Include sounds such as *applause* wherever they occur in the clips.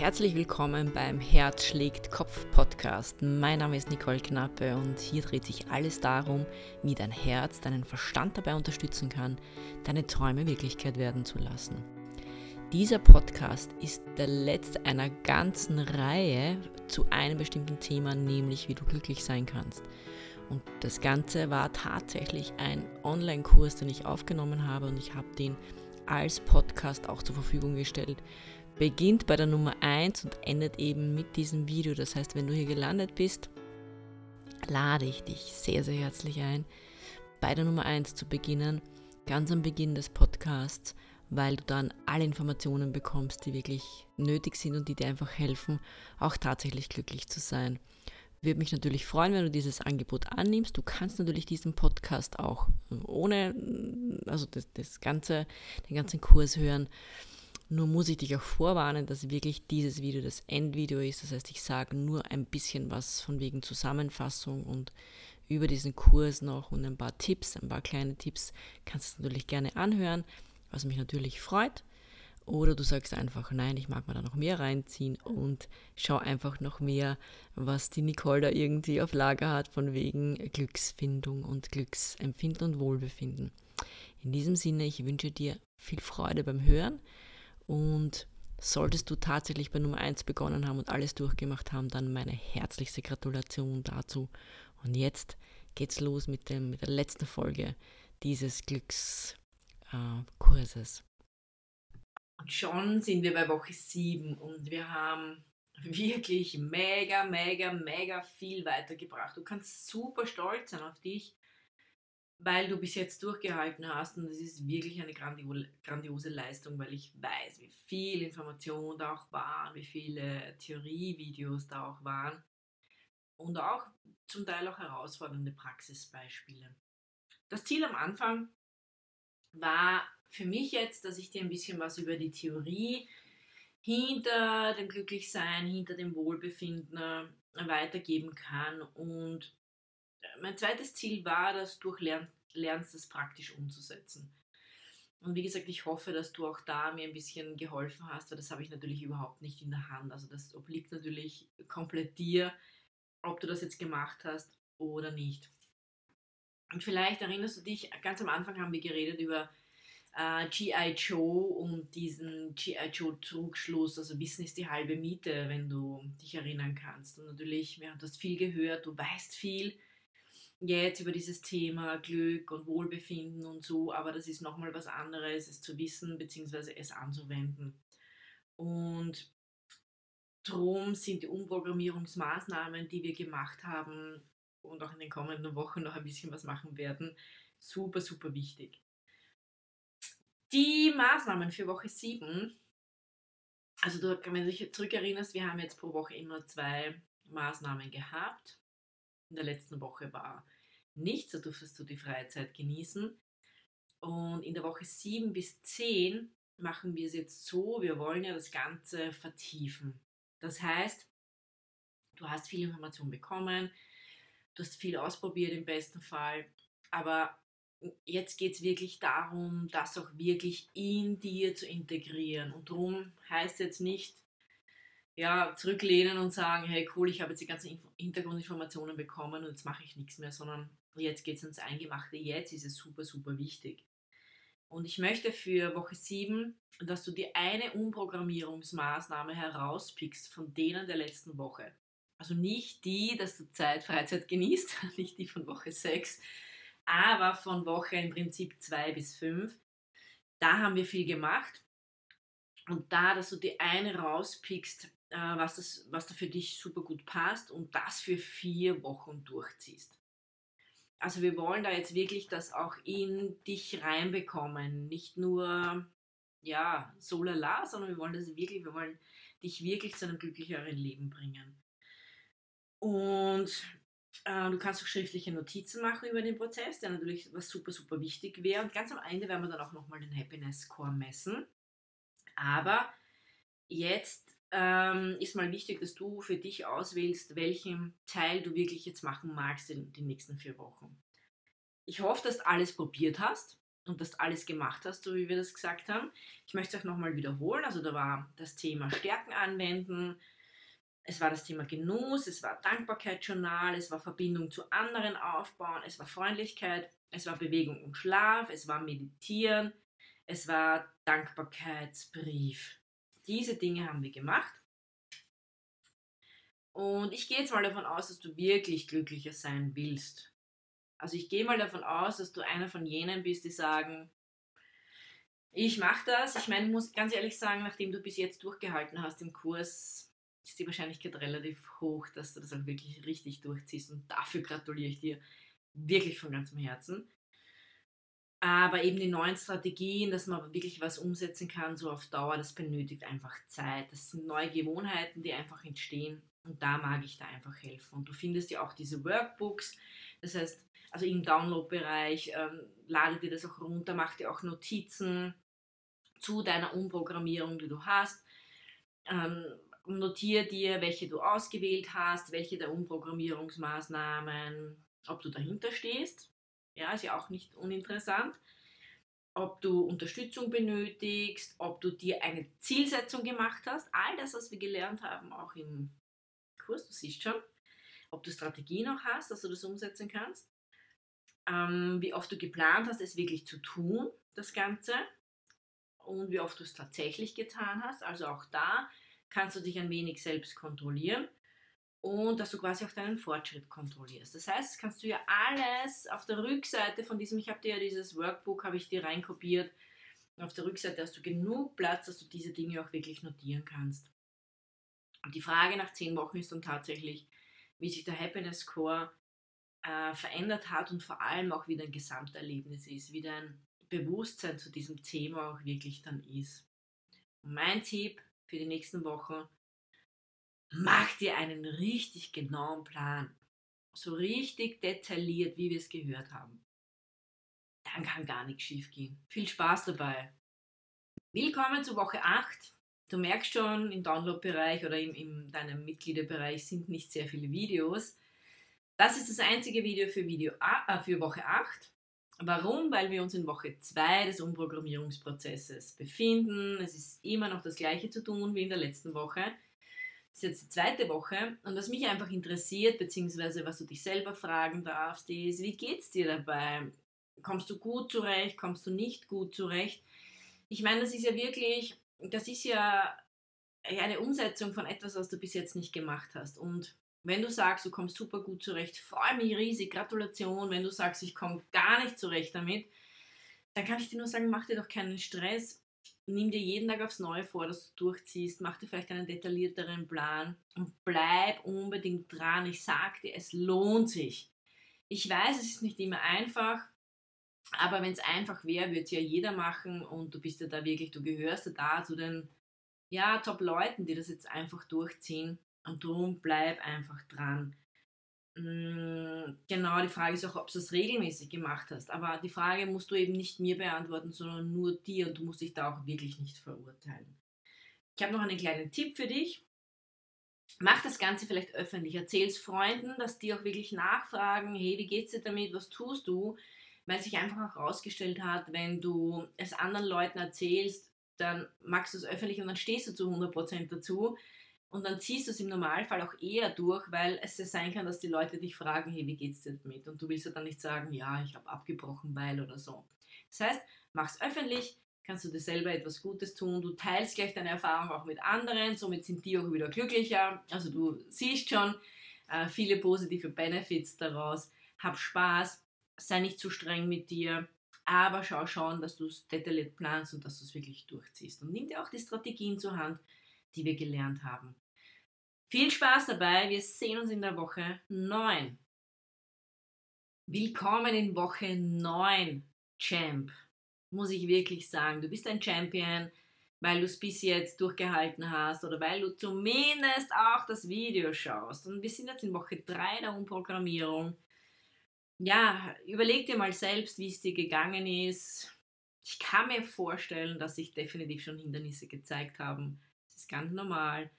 Herzlich willkommen beim Herz schlägt Kopf Podcast. Mein Name ist Nicole Knappe und hier dreht sich alles darum, wie dein Herz deinen Verstand dabei unterstützen kann, deine Träume Wirklichkeit werden zu lassen. Dieser Podcast ist der letzte einer ganzen Reihe zu einem bestimmten Thema, nämlich wie du glücklich sein kannst. Und das Ganze war tatsächlich ein Online-Kurs, den ich aufgenommen habe und ich habe den als Podcast auch zur Verfügung gestellt beginnt bei der Nummer 1 und endet eben mit diesem Video. Das heißt, wenn du hier gelandet bist, lade ich dich sehr, sehr herzlich ein, bei der Nummer 1 zu beginnen, ganz am Beginn des Podcasts, weil du dann alle Informationen bekommst, die wirklich nötig sind und die dir einfach helfen, auch tatsächlich glücklich zu sein. Würde mich natürlich freuen, wenn du dieses Angebot annimmst. Du kannst natürlich diesen Podcast auch ohne, also das, das ganze, den ganzen Kurs hören. Nur muss ich dich auch vorwarnen, dass wirklich dieses Video das Endvideo ist. Das heißt, ich sage nur ein bisschen was von wegen Zusammenfassung und über diesen Kurs noch und ein paar Tipps, ein paar kleine Tipps kannst du natürlich gerne anhören, was mich natürlich freut. Oder du sagst einfach, nein, ich mag mir da noch mehr reinziehen und schau einfach noch mehr, was die Nicole da irgendwie auf Lager hat, von wegen Glücksfindung und Glücksempfinden und Wohlbefinden. In diesem Sinne, ich wünsche dir viel Freude beim Hören und solltest du tatsächlich bei Nummer 1 begonnen haben und alles durchgemacht haben, dann meine herzlichste Gratulation dazu. Und jetzt geht's los mit, dem, mit der letzten Folge dieses Glückskurses. Und schon sind wir bei Woche 7 und wir haben wirklich mega, mega, mega viel weitergebracht. Du kannst super stolz sein auf dich, weil du bis jetzt durchgehalten hast und es ist wirklich eine grandiose Leistung, weil ich weiß, wie viel Information da auch waren, wie viele Theorievideos da auch waren und auch zum Teil auch herausfordernde Praxisbeispiele. Das Ziel am Anfang war für mich jetzt, dass ich dir ein bisschen was über die Theorie hinter dem Glücklichsein, hinter dem Wohlbefinden weitergeben kann und mein zweites Ziel war, dass du lernst, lernst, das praktisch umzusetzen. Und wie gesagt, ich hoffe, dass du auch da mir ein bisschen geholfen hast, weil das habe ich natürlich überhaupt nicht in der Hand. Also das obliegt natürlich komplett dir, ob du das jetzt gemacht hast oder nicht. Und vielleicht erinnerst du dich, ganz am Anfang haben wir geredet über äh, G.I. Joe und diesen G.I. Joe Trugschluss, also Wissen ist die halbe Miete, wenn du dich erinnern kannst. Und natürlich, wir haben das viel gehört, du weißt viel, jetzt über dieses Thema Glück und Wohlbefinden und so, aber das ist nochmal was anderes, es zu wissen bzw. es anzuwenden. Und drum sind die Umprogrammierungsmaßnahmen, die wir gemacht haben und auch in den kommenden Wochen noch ein bisschen was machen werden, super, super wichtig. Die Maßnahmen für Woche 7, also wenn du dich zurückerinnerst, wir haben jetzt pro Woche immer zwei Maßnahmen gehabt in der letzten Woche war nichts, da durftest du die Freizeit genießen. Und in der Woche 7 bis 10 machen wir es jetzt so, wir wollen ja das Ganze vertiefen. Das heißt, du hast viel Information bekommen, du hast viel ausprobiert im besten Fall, aber jetzt geht es wirklich darum, das auch wirklich in dir zu integrieren. Und darum heißt jetzt nicht, ja, zurücklehnen und sagen, hey cool, ich habe jetzt die ganzen Hintergrundinformationen bekommen und jetzt mache ich nichts mehr, sondern jetzt geht es ins Eingemachte, jetzt ist es super, super wichtig. Und ich möchte für Woche 7, dass du dir eine Umprogrammierungsmaßnahme herauspickst von denen der letzten Woche. Also nicht die, dass du Zeit, Freizeit genießt, *laughs* nicht die von Woche 6, aber von Woche im Prinzip 2 bis 5. Da haben wir viel gemacht. Und da, dass du dir eine rauspickst, was, das, was da für dich super gut passt und das für vier Wochen durchziehst. Also wir wollen da jetzt wirklich das auch in dich reinbekommen. Nicht nur, ja, so lala, sondern wir wollen das wirklich, wir wollen dich wirklich zu einem glücklicheren Leben bringen. Und äh, du kannst auch schriftliche Notizen machen über den Prozess, der natürlich was super, super wichtig wäre. Und ganz am Ende werden wir dann auch nochmal den Happiness Score messen. Aber jetzt ähm, ist mal wichtig, dass du für dich auswählst, welchen Teil du wirklich jetzt machen magst in den nächsten vier Wochen. Ich hoffe, dass du alles probiert hast. und dass du alles gemacht hast, so wie wir das gesagt haben. Ich möchte es auch nochmal wiederholen. Also da war das Thema Stärken anwenden, es war das Thema Genuss, es war Dankbarkeitsjournal, es war Verbindung zu anderen aufbauen, es war Freundlichkeit, es war Bewegung und Schlaf, es war Meditieren, es war Dankbarkeitsbrief. Diese Dinge haben wir gemacht. Und ich gehe jetzt mal davon aus, dass du wirklich glücklicher sein willst. Also ich gehe mal davon aus, dass du einer von jenen bist, die sagen, ich mache das. Ich meine, ich muss ganz ehrlich sagen, nachdem du bis jetzt durchgehalten hast im Kurs, ist die Wahrscheinlichkeit relativ hoch, dass du das auch wirklich richtig durchziehst. Und dafür gratuliere ich dir wirklich von ganzem Herzen. Aber eben die neuen Strategien, dass man wirklich was umsetzen kann, so auf Dauer, das benötigt einfach Zeit. Das sind neue Gewohnheiten, die einfach entstehen. Und da mag ich da einfach helfen. Und du findest ja auch diese Workbooks. Das heißt, also im Download-Bereich, ähm, lade dir das auch runter, mach dir auch Notizen zu deiner Umprogrammierung, die du hast. Ähm, notiere dir, welche du ausgewählt hast, welche der Umprogrammierungsmaßnahmen, ob du dahinter stehst. Ja, ist ja auch nicht uninteressant. Ob du Unterstützung benötigst, ob du dir eine Zielsetzung gemacht hast. All das, was wir gelernt haben, auch im Kurs, du siehst schon. Ob du Strategien noch hast, dass du das umsetzen kannst. Ähm, wie oft du geplant hast, es wirklich zu tun, das Ganze. Und wie oft du es tatsächlich getan hast. Also auch da kannst du dich ein wenig selbst kontrollieren und dass du quasi auch deinen Fortschritt kontrollierst. Das heißt, kannst du ja alles auf der Rückseite von diesem, ich habe dir ja dieses Workbook, habe ich dir reinkopiert, auf der Rückseite hast du genug Platz, dass du diese Dinge auch wirklich notieren kannst. Und die Frage nach zehn Wochen ist dann tatsächlich, wie sich der Happiness Score äh, verändert hat und vor allem auch wie dein Gesamterlebnis ist, wie dein Bewusstsein zu diesem Thema auch wirklich dann ist. Und mein Tipp für die nächsten Wochen, mach dir einen richtig genauen Plan. So richtig detailliert, wie wir es gehört haben. Dann kann gar nichts schief gehen. Viel Spaß dabei. Willkommen zu Woche 8. Du merkst schon, im Download-Bereich oder in, in deinem Mitgliederbereich sind nicht sehr viele Videos. Das ist das einzige Video für, Video, äh, für Woche 8. Warum? Weil wir uns in Woche 2 des Umprogrammierungsprozesses befinden. Es ist immer noch das gleiche zu tun wie in der letzten Woche. Ist jetzt die zweite Woche und was mich einfach interessiert, beziehungsweise was du dich selber fragen darfst, ist, wie geht es dir dabei? Kommst du gut zurecht? Kommst du nicht gut zurecht? Ich meine, das ist ja wirklich, das ist ja eine Umsetzung von etwas, was du bis jetzt nicht gemacht hast. Und wenn du sagst, du kommst super gut zurecht, freue mich riesig, Gratulation. Wenn du sagst, ich komme gar nicht zurecht damit, dann kann ich dir nur sagen, mach dir doch keinen Stress. Nimm dir jeden Tag aufs Neue vor, dass du durchziehst. Mach dir vielleicht einen detaillierteren Plan und bleib unbedingt dran. Ich sag dir, es lohnt sich. Ich weiß, es ist nicht immer einfach, aber wenn es einfach wäre, würde es ja jeder machen und du bist ja da wirklich, du gehörst ja da zu den ja, Top-Leuten, die das jetzt einfach durchziehen. Und darum bleib einfach dran. Mm, genau, die Frage ist auch, ob du es regelmäßig gemacht hast. Aber die Frage musst du eben nicht mir beantworten, sondern nur dir und du musst dich da auch wirklich nicht verurteilen. Ich habe noch einen kleinen Tipp für dich. Mach das Ganze vielleicht öffentlich. Erzähl es Freunden, dass die auch wirklich nachfragen, hey, wie geht's dir damit, was tust du? Weil sich einfach auch herausgestellt hat, wenn du es anderen Leuten erzählst, dann magst du es öffentlich und dann stehst du zu 100% dazu. Und dann ziehst du es im Normalfall auch eher durch, weil es ja sein kann, dass die Leute dich fragen, hey, wie geht's dir damit? Und du willst ja dann nicht sagen, ja, ich habe abgebrochen, weil oder so. Das heißt, mach's öffentlich, kannst du dir selber etwas Gutes tun, du teilst gleich deine Erfahrung auch mit anderen, somit sind die auch wieder glücklicher. Also du siehst schon äh, viele positive Benefits daraus. Hab Spaß, sei nicht zu streng mit dir, aber schau schon, dass du es detailliert planst und dass du es wirklich durchziehst. Und nimm dir auch die Strategien zur Hand, die wir gelernt haben. Viel Spaß dabei, wir sehen uns in der Woche 9. Willkommen in Woche 9, Champ. Muss ich wirklich sagen, du bist ein Champion, weil du es bis jetzt durchgehalten hast oder weil du zumindest auch das Video schaust. Und wir sind jetzt in Woche 3 der Umprogrammierung. Ja, überleg dir mal selbst, wie es dir gegangen ist. Ich kann mir vorstellen, dass sich definitiv schon Hindernisse gezeigt haben ist ganz normal.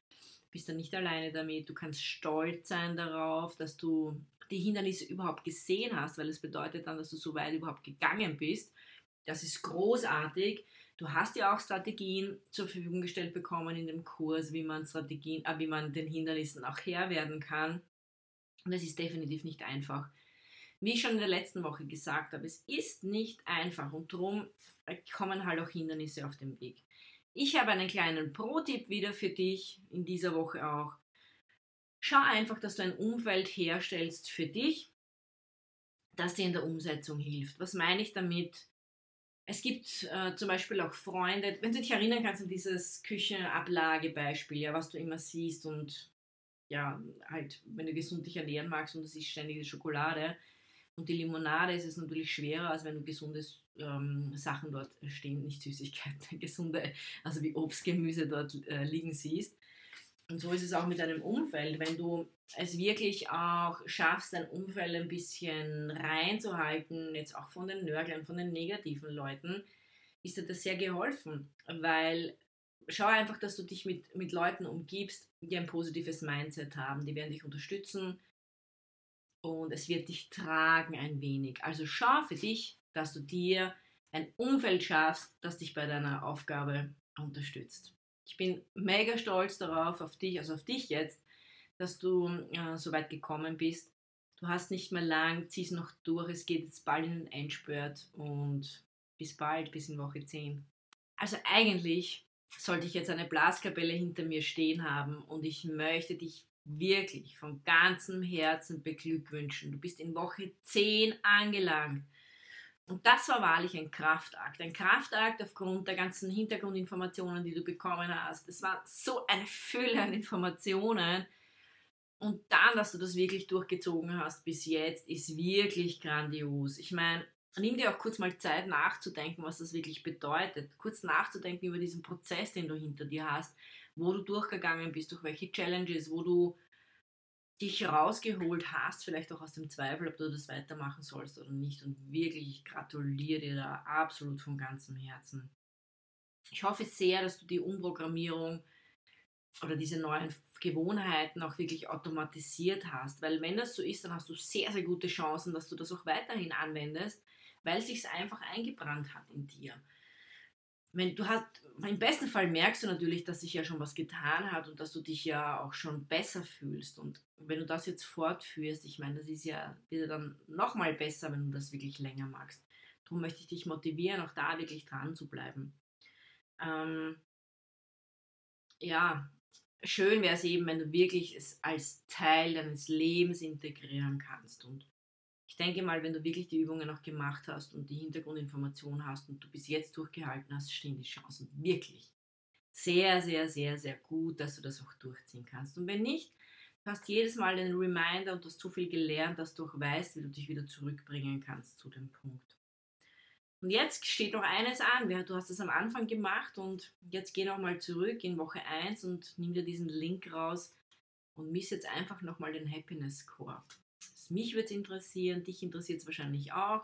Bist dann nicht alleine damit. Du kannst stolz sein darauf, dass du die Hindernisse überhaupt gesehen hast, weil es bedeutet dann, dass du so weit überhaupt gegangen bist. Das ist großartig. Du hast ja auch Strategien zur Verfügung gestellt bekommen in dem Kurs, wie man Strategien, äh, wie man den Hindernissen auch Herr werden kann. Und es ist definitiv nicht einfach. Wie ich schon in der letzten Woche gesagt habe, es ist nicht einfach und darum kommen halt auch Hindernisse auf den Weg. Ich habe einen kleinen Pro-Tipp wieder für dich in dieser Woche auch. Schau einfach, dass du ein Umfeld herstellst für dich, das dir in der Umsetzung hilft. Was meine ich damit? Es gibt äh, zum Beispiel auch Freunde, wenn du dich erinnern kannst an dieses Küchenablagebeispiel, ja, was du immer siehst und ja, halt, wenn du gesund dich ernähren magst und es ist ständig die Schokolade und die Limonade, ist es natürlich schwerer, als wenn du gesunde ähm, Sachen dort stehen, nicht Süßigkeiten, *laughs* gesunde, also wie Obst, Gemüse dort äh, liegen siehst. Und so ist es auch mit deinem Umfeld. Wenn du es wirklich auch schaffst, dein Umfeld ein bisschen reinzuhalten, jetzt auch von den Nörglern, von den negativen Leuten, ist dir das sehr geholfen. Weil schau einfach, dass du dich mit, mit Leuten umgibst, die ein positives Mindset haben. Die werden dich unterstützen und es wird dich tragen ein wenig. Also schau für dich, dass du dir ein Umfeld schaffst, das dich bei deiner Aufgabe unterstützt. Ich bin mega stolz darauf, auf dich, also auf dich jetzt, dass du äh, so weit gekommen bist. Du hast nicht mehr lang, ziehst noch durch, es geht jetzt bald in den Endspurt und bis bald, bis in Woche 10. Also eigentlich sollte ich jetzt eine Blaskapelle hinter mir stehen haben und ich möchte dich wirklich von ganzem Herzen beglückwünschen. Du bist in Woche 10 angelangt. Und das war wahrlich ein Kraftakt. Ein Kraftakt aufgrund der ganzen Hintergrundinformationen, die du bekommen hast. Es war so eine Fülle an Informationen. Und dann, dass du das wirklich durchgezogen hast bis jetzt, ist wirklich grandios. Ich meine, nimm dir auch kurz mal Zeit nachzudenken, was das wirklich bedeutet. Kurz nachzudenken über diesen Prozess, den du hinter dir hast, wo du durchgegangen bist, durch welche Challenges, wo du dich rausgeholt hast, vielleicht auch aus dem Zweifel, ob du das weitermachen sollst oder nicht. Und wirklich, ich gratuliere dir da absolut von ganzem Herzen. Ich hoffe sehr, dass du die Umprogrammierung oder diese neuen Gewohnheiten auch wirklich automatisiert hast, weil wenn das so ist, dann hast du sehr, sehr gute Chancen, dass du das auch weiterhin anwendest, weil es sich einfach eingebrannt hat in dir wenn du hast, im besten Fall merkst du natürlich, dass sich ja schon was getan hat und dass du dich ja auch schon besser fühlst. Und wenn du das jetzt fortführst, ich meine, das ist ja wieder dann nochmal besser, wenn du das wirklich länger magst. Darum möchte ich dich motivieren, auch da wirklich dran zu bleiben. Ähm, ja, schön wäre es eben, wenn du wirklich es als Teil deines Lebens integrieren kannst und ich denke mal, wenn du wirklich die Übungen noch gemacht hast und die Hintergrundinformation hast und du bis jetzt durchgehalten hast, stehen die Chancen wirklich sehr, sehr, sehr, sehr gut, dass du das auch durchziehen kannst. Und wenn nicht, du hast jedes Mal einen Reminder und hast so viel gelernt, dass du auch weißt, wie du dich wieder zurückbringen kannst zu dem Punkt. Und jetzt steht noch eines an. Du hast es am Anfang gemacht und jetzt geh nochmal zurück in Woche 1 und nimm dir diesen Link raus und miss jetzt einfach nochmal den Happiness Score. Mich würde es interessieren, dich interessiert es wahrscheinlich auch.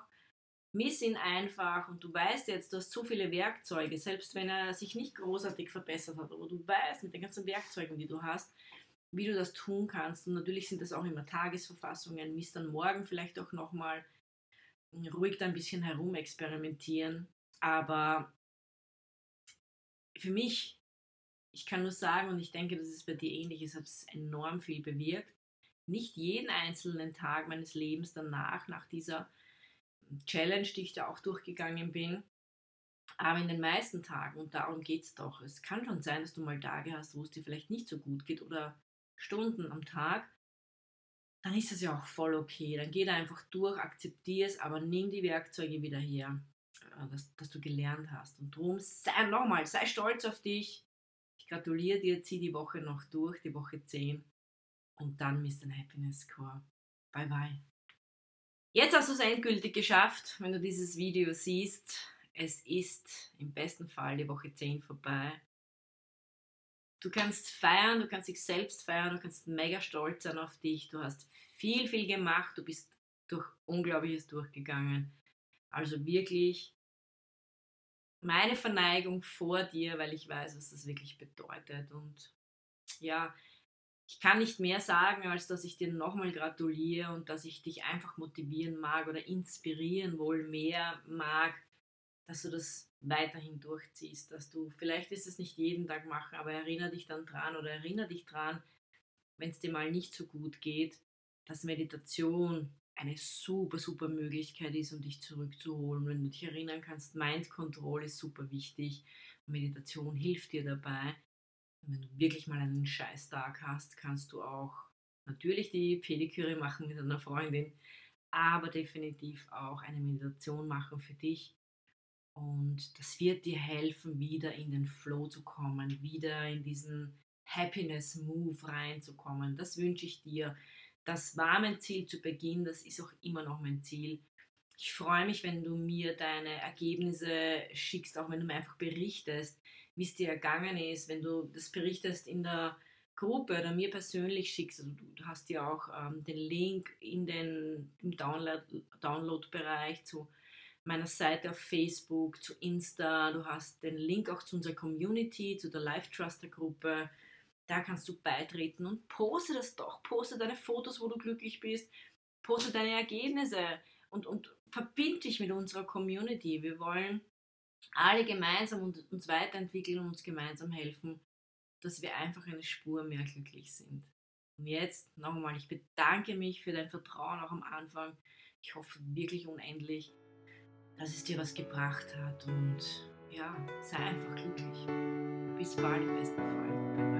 Miss ihn einfach und du weißt jetzt, du hast so viele Werkzeuge, selbst wenn er sich nicht großartig verbessert hat, aber du weißt mit den ganzen Werkzeugen, die du hast, wie du das tun kannst. Und natürlich sind das auch immer Tagesverfassungen. Miss dann morgen vielleicht auch nochmal ruhig da ein bisschen herumexperimentieren. Aber für mich, ich kann nur sagen, und ich denke, dass es bei dir ähnlich ist, hat es enorm viel bewirkt nicht jeden einzelnen Tag meines Lebens danach, nach dieser Challenge, die ich da auch durchgegangen bin, aber in den meisten Tagen, und darum geht es doch. Es kann schon sein, dass du mal Tage hast, wo es dir vielleicht nicht so gut geht oder Stunden am Tag. Dann ist das ja auch voll okay. Dann geh da einfach durch, akzeptier es, aber nimm die Werkzeuge wieder her, äh, dass, dass du gelernt hast. Und darum sei nochmal, sei stolz auf dich. Ich gratuliere dir, zieh die Woche noch durch, die Woche 10 und dann dein Happiness Score. Bye bye. Jetzt hast du es endgültig geschafft, wenn du dieses Video siehst. Es ist im besten Fall die Woche 10 vorbei. Du kannst feiern, du kannst dich selbst feiern, du kannst mega stolz sein auf dich. Du hast viel, viel gemacht, du bist durch Unglaubliches durchgegangen. Also wirklich meine Verneigung vor dir, weil ich weiß, was das wirklich bedeutet. Und ja, ich kann nicht mehr sagen, als dass ich dir nochmal gratuliere und dass ich dich einfach motivieren mag oder inspirieren wohl mehr mag, dass du das weiterhin durchziehst, dass du, vielleicht ist es nicht jeden Tag machen, aber erinnere dich dann dran oder erinnere dich dran, wenn es dir mal nicht so gut geht, dass Meditation eine super, super Möglichkeit ist, um dich zurückzuholen. Wenn du dich erinnern kannst, Mind Control ist super wichtig. Meditation hilft dir dabei. Wenn du wirklich mal einen Scheißtag hast, kannst du auch natürlich die Pediküre machen mit einer Freundin, aber definitiv auch eine Meditation machen für dich. Und das wird dir helfen, wieder in den Flow zu kommen, wieder in diesen Happiness Move reinzukommen. Das wünsche ich dir. Das war mein Ziel zu Beginn, das ist auch immer noch mein Ziel. Ich freue mich, wenn du mir deine Ergebnisse schickst, auch wenn du mir einfach berichtest, wie es dir ergangen ist, wenn du das berichtest in der Gruppe oder mir persönlich schickst. Also du hast ja auch ähm, den Link in den, im Download-Bereich zu meiner Seite auf Facebook, zu Insta. Du hast den Link auch zu unserer Community, zu der Life Truster Gruppe. Da kannst du beitreten und poste das doch. Poste deine Fotos, wo du glücklich bist. Poste deine Ergebnisse und, und verbind dich mit unserer Community. Wir wollen alle gemeinsam uns weiterentwickeln und uns gemeinsam helfen, dass wir einfach eine Spur mehr glücklich sind. Und jetzt nochmal, ich bedanke mich für dein Vertrauen auch am Anfang. Ich hoffe wirklich unendlich, dass es dir was gebracht hat und ja, sei einfach glücklich. Bis bald im besten Fall.